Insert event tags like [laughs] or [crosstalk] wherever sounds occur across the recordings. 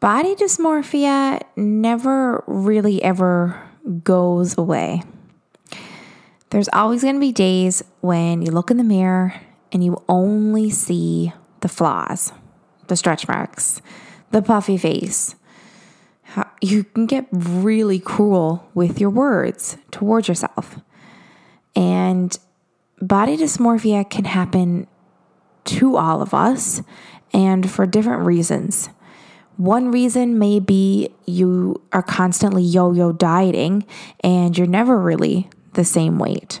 body dysmorphia never really ever goes away. There's always going to be days when you look in the mirror and you only see the flaws, the stretch marks, the puffy face. You can get really cruel with your words towards yourself. And body dysmorphia can happen to all of us and for different reasons. One reason may be you are constantly yo yo dieting and you're never really the same weight.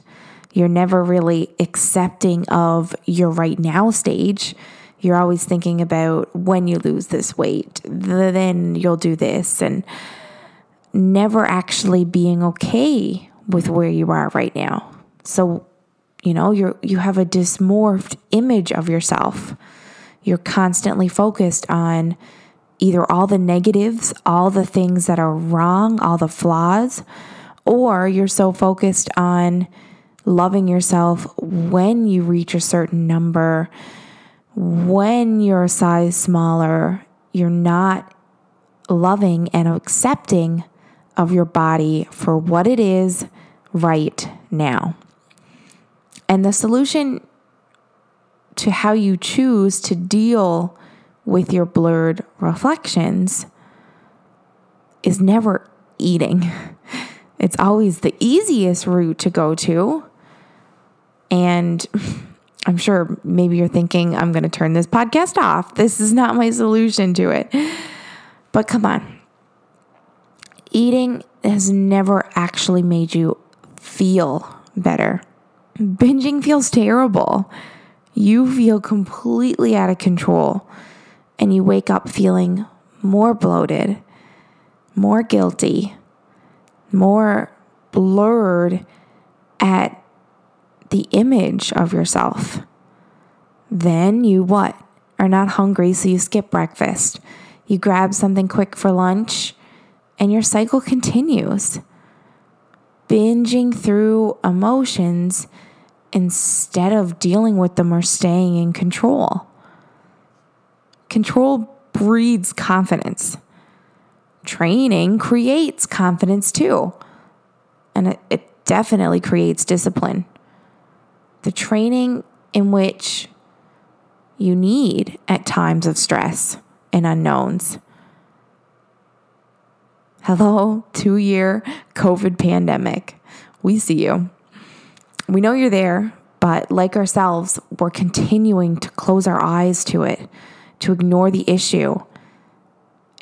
You're never really accepting of your right now stage. You're always thinking about when you lose this weight, then you'll do this, and never actually being okay with where you are right now. So, you know, you're you have a dysmorphed image of yourself. You're constantly focused on either all the negatives, all the things that are wrong, all the flaws, or you're so focused on loving yourself when you reach a certain number, when you're a size smaller, you're not loving and accepting of your body for what it is right now. And the solution to how you choose to deal with your blurred reflections is never eating. [laughs] It's always the easiest route to go to. And [laughs] I'm sure maybe you're thinking, I'm going to turn this podcast off. This is not my solution to it. But come on. Eating has never actually made you feel better. Binging feels terrible. You feel completely out of control and you wake up feeling more bloated, more guilty, more blurred at the image of yourself. Then you what? Are not hungry, so you skip breakfast. You grab something quick for lunch, and your cycle continues. Binging through emotions instead of dealing with them or staying in control. Control breeds confidence. Training creates confidence too. And it, it definitely creates discipline. The training in which you need at times of stress and unknowns. Hello, two year COVID pandemic. We see you. We know you're there, but like ourselves, we're continuing to close our eyes to it to ignore the issue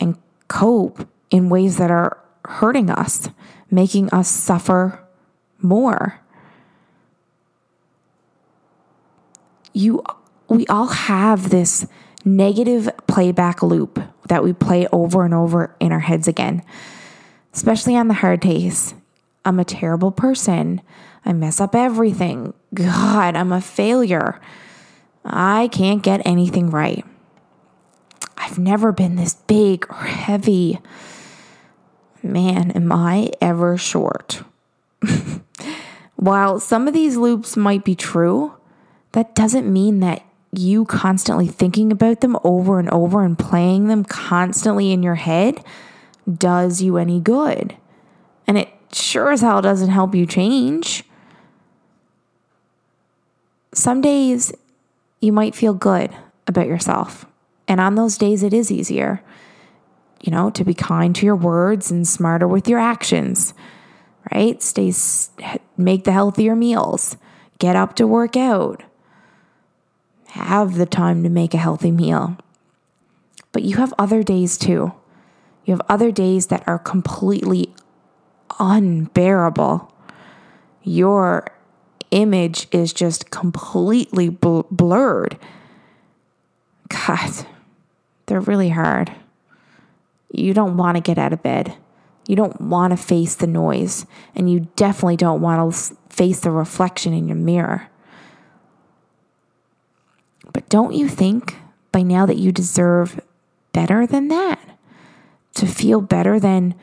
and cope in ways that are hurting us, making us suffer more. You we all have this negative playback loop that we play over and over in our heads again. Especially on the hard days. I'm a terrible person. I mess up everything. God, I'm a failure. I can't get anything right. I've never been this big or heavy. Man, am I ever short. [laughs] While some of these loops might be true, that doesn't mean that you constantly thinking about them over and over and playing them constantly in your head does you any good. And it sure as hell doesn't help you change. Some days you might feel good about yourself. And on those days, it is easier, you know, to be kind to your words and smarter with your actions, right? Stay, make the healthier meals, get up to work out, have the time to make a healthy meal. But you have other days too. You have other days that are completely unbearable. Your image is just completely bl- blurred. God, they're really hard. You don't want to get out of bed. You don't want to face the noise. And you definitely don't want to face the reflection in your mirror. But don't you think by now that you deserve better than that? To feel better than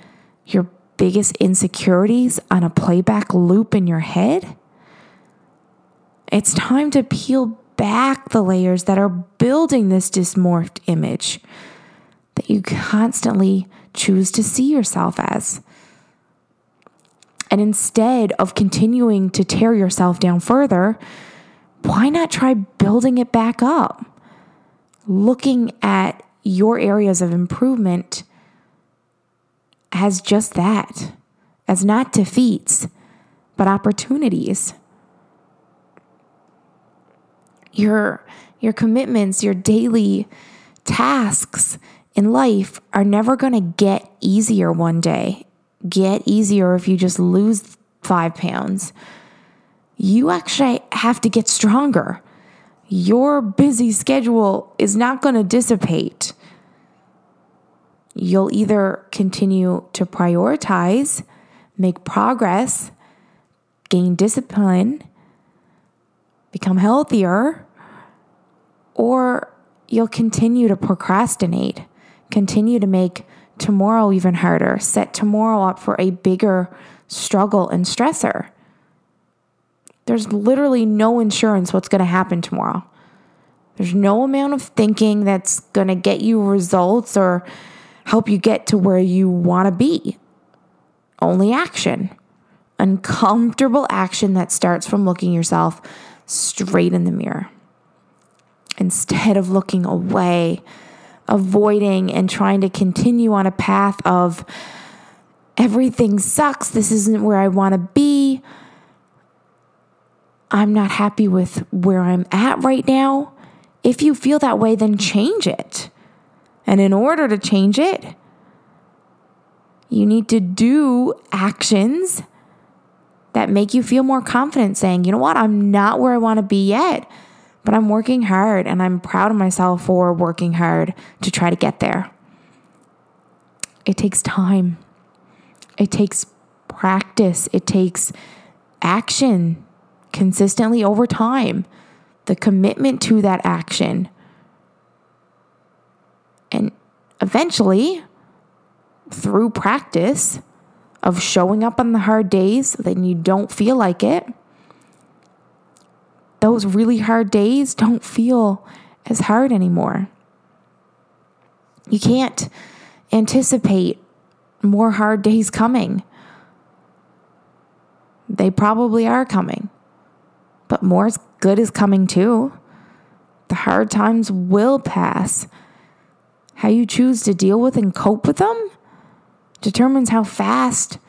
your biggest insecurities on a playback loop in your head? It's time to peel back the layers that are building this dysmorphed image. That you constantly choose to see yourself as. And instead of continuing to tear yourself down further, why not try building it back up? Looking at your areas of improvement as just that, as not defeats, but opportunities. Your, your commitments, your daily tasks in life are never going to get easier one day. Get easier if you just lose five pounds. You actually have to get stronger. Your busy schedule is not going to dissipate. You'll either continue to prioritize, make progress, gain discipline, become healthier, or you'll continue to procrastinate, continue to make tomorrow even harder, set tomorrow up for a bigger struggle and stressor. There's literally no insurance what's going to happen tomorrow. There's no amount of thinking that's going to get you results or help you get to where you want to be. Only action. Uncomfortable action that starts from looking yourself straight in the mirror instead of looking away, avoiding, and trying to continue on a path of everything sucks, this isn't where I want to be, I'm not happy with where I'm at right now. If you feel that way, then change it. And in order to change it, you need to do actions that make you feel more confident, saying, you know what, I'm not where I want to be yet but I'm working hard and I'm proud of myself for working hard to try to get there. It takes time, it takes practice, it takes action consistently over time, the commitment to that action. And eventually, through practice of showing up on the hard days when you don't feel like it, those really hard days don't feel as hard anymore. You can't anticipate more hard days coming. They probably are coming, but more good is coming too. The hard times will pass. How you choose to deal with and cope with them determines how fast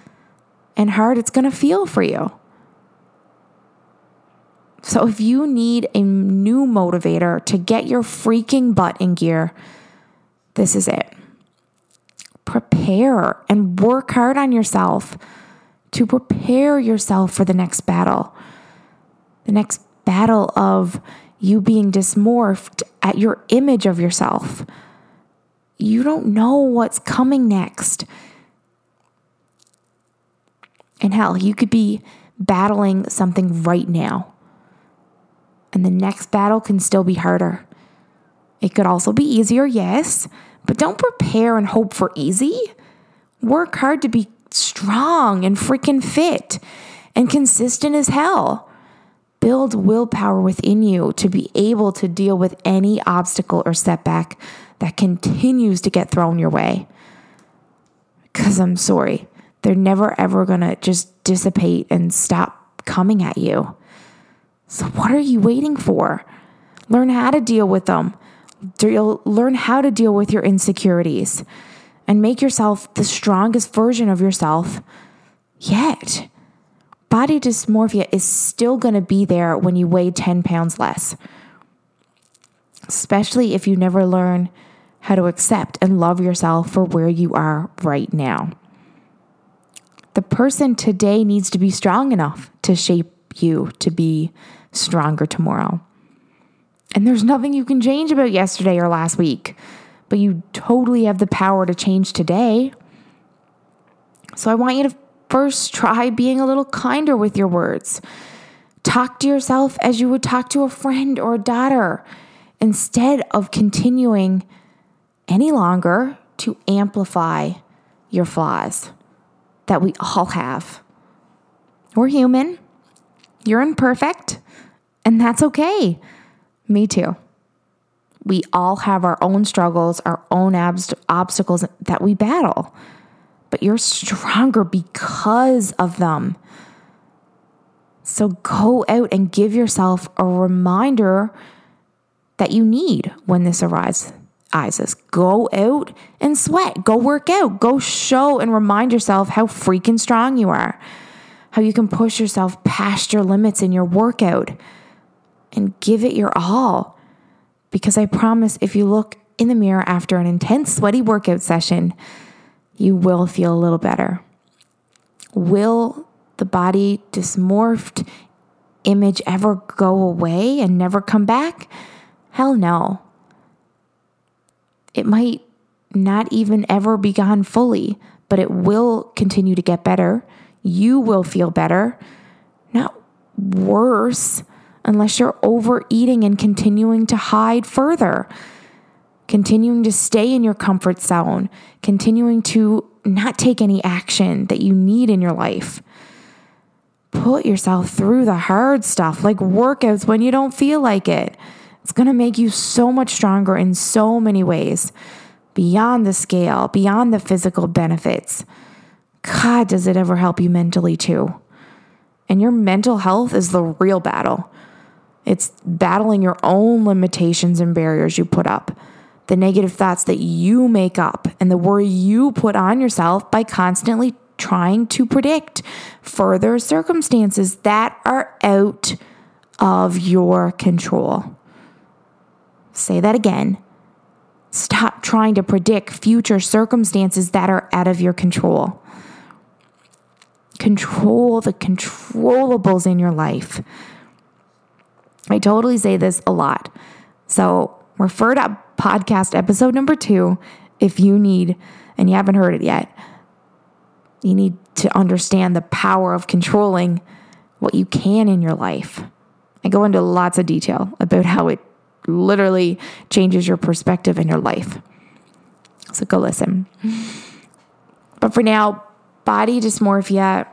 and hard it's going to feel for you. So if you need a new motivator to get your freaking butt in gear, this is it. Prepare and work hard on yourself to prepare yourself for the next battle. The next battle of you being dysmorphed at your image of yourself. You don't know what's coming next. And hell, you could be battling something right now and the next battle can still be harder. It could also be easier, yes, but don't prepare and hope for easy. Work hard to be strong and freaking fit and consistent as hell. Build willpower within you to be able to deal with any obstacle or setback that continues to get thrown your way. Because I'm sorry, they're never ever gonna just dissipate and stop coming at you. So, what are you waiting for? Learn how to deal with them. Learn how to deal with your insecurities and make yourself the strongest version of yourself yet. Body dysmorphia is still going to be there when you weigh 10 pounds less, especially if you never learn how to accept and love yourself for where you are right now. The person today needs to be strong enough to shape you to be stronger tomorrow. And there's nothing you can change about yesterday or last week, but you totally have the power to change today. So I want you to first try being a little kinder with your words. Talk to yourself as you would talk to a friend or a daughter instead of continuing any longer to amplify your flaws that we all have. We're human. You're imperfect. And that's okay. Me too. We all have our own struggles, our own abst- obstacles that we battle, but you're stronger because of them. So go out and give yourself a reminder that you need when this arises. Go out and sweat. Go work out. Go show and remind yourself how freaking strong you are. How you can push yourself past your limits in your workout and give it your all. Because I promise if you look in the mirror after an intense sweaty workout session, you will feel a little better. Will the body dysmorphed image ever go away and never come back? Hell no. It might not even ever be gone fully, but it will continue to get better. You will feel better, not worse, unless you're overeating and continuing to hide further, continuing to stay in your comfort zone, continuing to not take any action that you need in your life. Put yourself through the hard stuff, like workouts when you don't feel like it. It's going to make you so much stronger in so many ways, beyond the scale, beyond the physical benefits. God, does it ever help you mentally too? And your mental health is the real battle. It's battling your own limitations and barriers you put up, the negative thoughts that you make up, and the worry you put on yourself by constantly trying to predict further circumstances that are out of your control. Say that again. Stop trying to predict future circumstances that are out of your control. Control the controllables in your life. I totally say this a lot. So refer to podcast episode number two if you need, and you haven't heard it yet. You need to understand the power of controlling what you can in your life. I go into lots of detail about how it literally changes your perspective in your life. So go listen. But for now, body dysmorphia,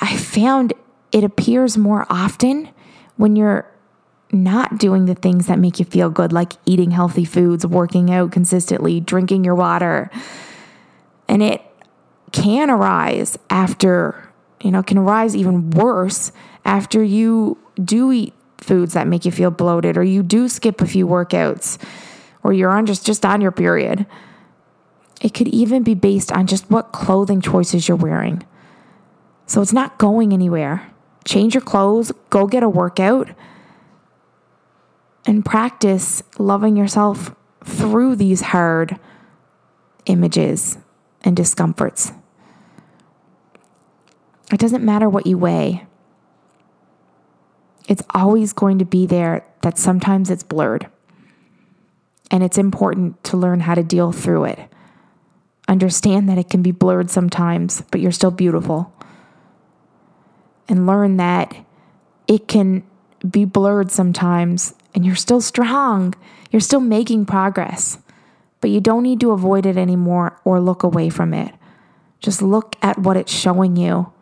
I found it appears more often when you're not doing the things that make you feel good, like eating healthy foods, working out consistently, drinking your water. And it can arise after, you know, can arise even worse after you do eat foods that make you feel bloated or you do skip a few workouts or you're on just just on your period. It could even be based on just what clothing choices you're wearing. So it's not going anywhere change your clothes, go get a workout, and practice loving yourself through these hard images and discomforts. It doesn't matter what you weigh, it's always going to be there that sometimes it's blurred. And it's important to learn how to deal through it. Understand that it can be blurred sometimes, but you're still beautiful and learn that it can be blurred sometimes and you're still strong. You're still making progress, but you don't need to avoid it anymore or look away from it. Just look at what it's showing you.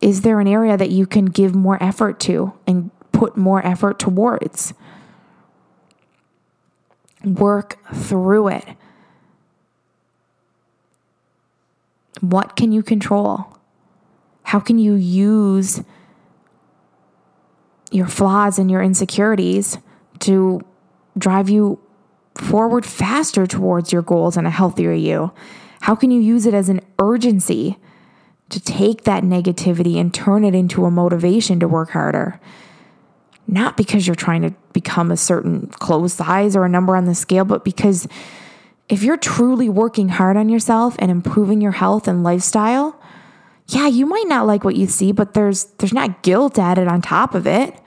Is there an area that you can give more effort to and put more effort towards? Work through it. What can you control? How can you use your flaws and your insecurities to drive you forward faster towards your goals and a healthier you? How can you use it as an urgency to take that negativity and turn it into a motivation to work harder? Not because you're trying to become a certain clothes size or a number on the scale, but because if you're truly working hard on yourself and improving your health and lifestyle, yeah, you might not like what you see, but there's there's not guilt added on top of it.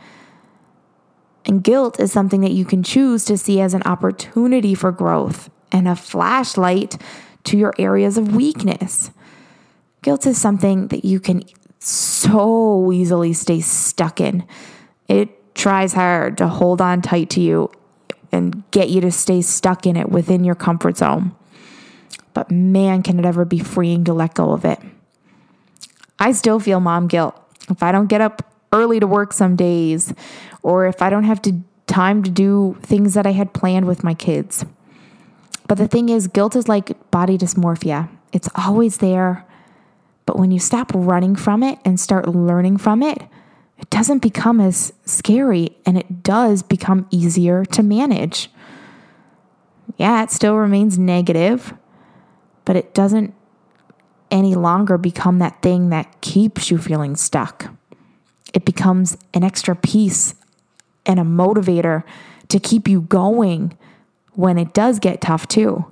And guilt is something that you can choose to see as an opportunity for growth and a flashlight to your areas of weakness. Guilt is something that you can so easily stay stuck in. It tries hard to hold on tight to you and get you to stay stuck in it within your comfort zone. But man, can it ever be freeing to let go of it. I still feel mom guilt. If I don't get up early to work some days, or if I don't have to time to do things that I had planned with my kids. But the thing is, guilt is like body dysmorphia. It's always there. But when you stop running from it and start learning from it, it doesn't become as scary and it does become easier to manage. Yeah, it still remains negative, but it doesn't any longer become that thing that keeps you feeling stuck. It becomes an extra piece and a motivator to keep you going when it does get tough, too.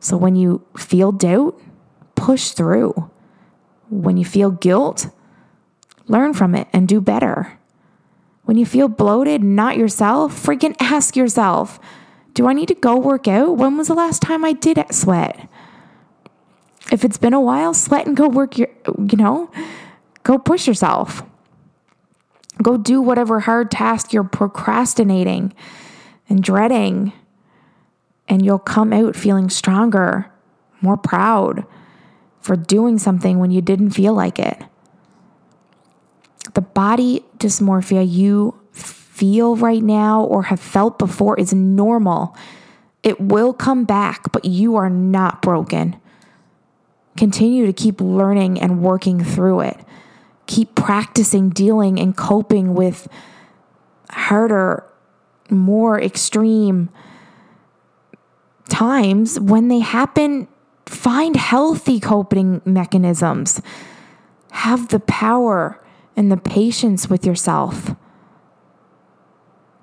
So when you feel doubt, push through. When you feel guilt, learn from it and do better. When you feel bloated, not yourself, freaking ask yourself Do I need to go work out? When was the last time I did sweat? If it's been a while, sweat and go work your, you know, go push yourself. Go do whatever hard task you're procrastinating and dreading, and you'll come out feeling stronger, more proud for doing something when you didn't feel like it. The body dysmorphia you feel right now or have felt before is normal. It will come back, but you are not broken. Continue to keep learning and working through it keep practicing dealing and coping with harder, more extreme times when they happen. Find healthy coping mechanisms. Have the power and the patience with yourself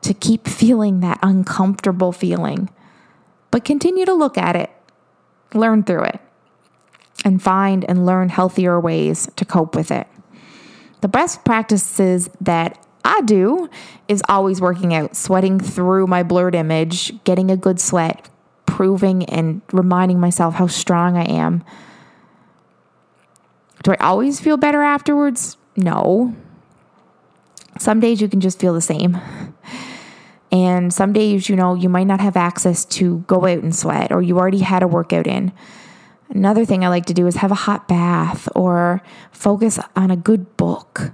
to keep feeling that uncomfortable feeling. But continue to look at it, learn through it, and find and learn healthier ways to cope with it. The best practices that I do is always working out, sweating through my blurred image, getting a good sweat, proving and reminding myself how strong I am. Do I always feel better afterwards? No. Some days you can just feel the same. And some days, you know, you might not have access to go out and sweat or you already had a workout in. Another thing I like to do is have a hot bath or focus on a good book.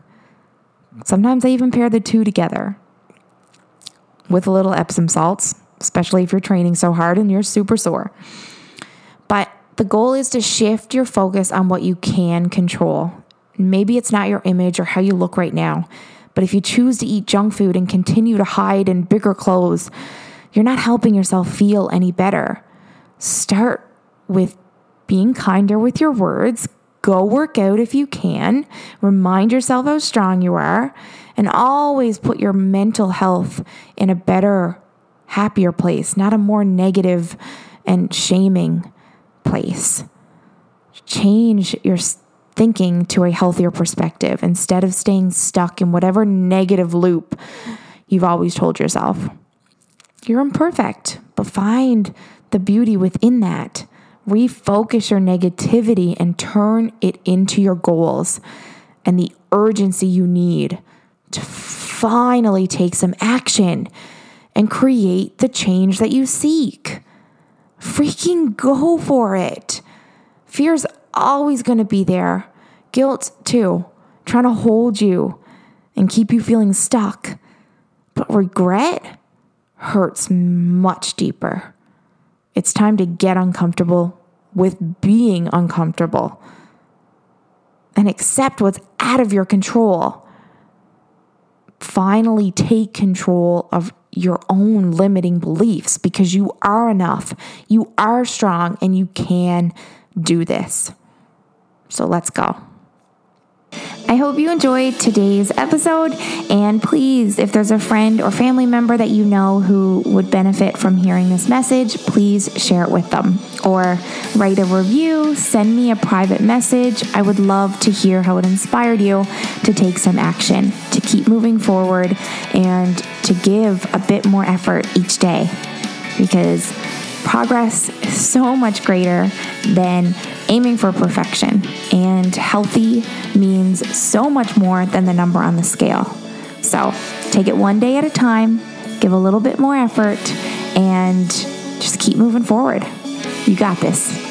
Sometimes I even pair the two together with a little Epsom salts, especially if you're training so hard and you're super sore. But the goal is to shift your focus on what you can control. Maybe it's not your image or how you look right now, but if you choose to eat junk food and continue to hide in bigger clothes, you're not helping yourself feel any better. Start with being kinder with your words. Go work out if you can. Remind yourself how strong you are. And always put your mental health in a better, happier place, not a more negative and shaming place. Change your thinking to a healthier perspective instead of staying stuck in whatever negative loop you've always told yourself. You're imperfect, but find the beauty within that refocus your negativity and turn it into your goals and the urgency you need to finally take some action and create the change that you seek. Freaking go for it. Fear's always going to be there. Guilt, too, trying to hold you and keep you feeling stuck. But regret hurts much deeper. It's time to get uncomfortable with being uncomfortable and accept what's out of your control. Finally, take control of your own limiting beliefs because you are enough, you are strong, and you can do this. So let's go. I hope you enjoyed today's episode. And please, if there's a friend or family member that you know who would benefit from hearing this message, please share it with them or write a review, send me a private message. I would love to hear how it inspired you to take some action, to keep moving forward, and to give a bit more effort each day because progress is so much greater than aiming for perfection, and healthy means so much more than the number on the scale. So take it one day at a time, give a little bit more effort, and just keep moving forward. You got this.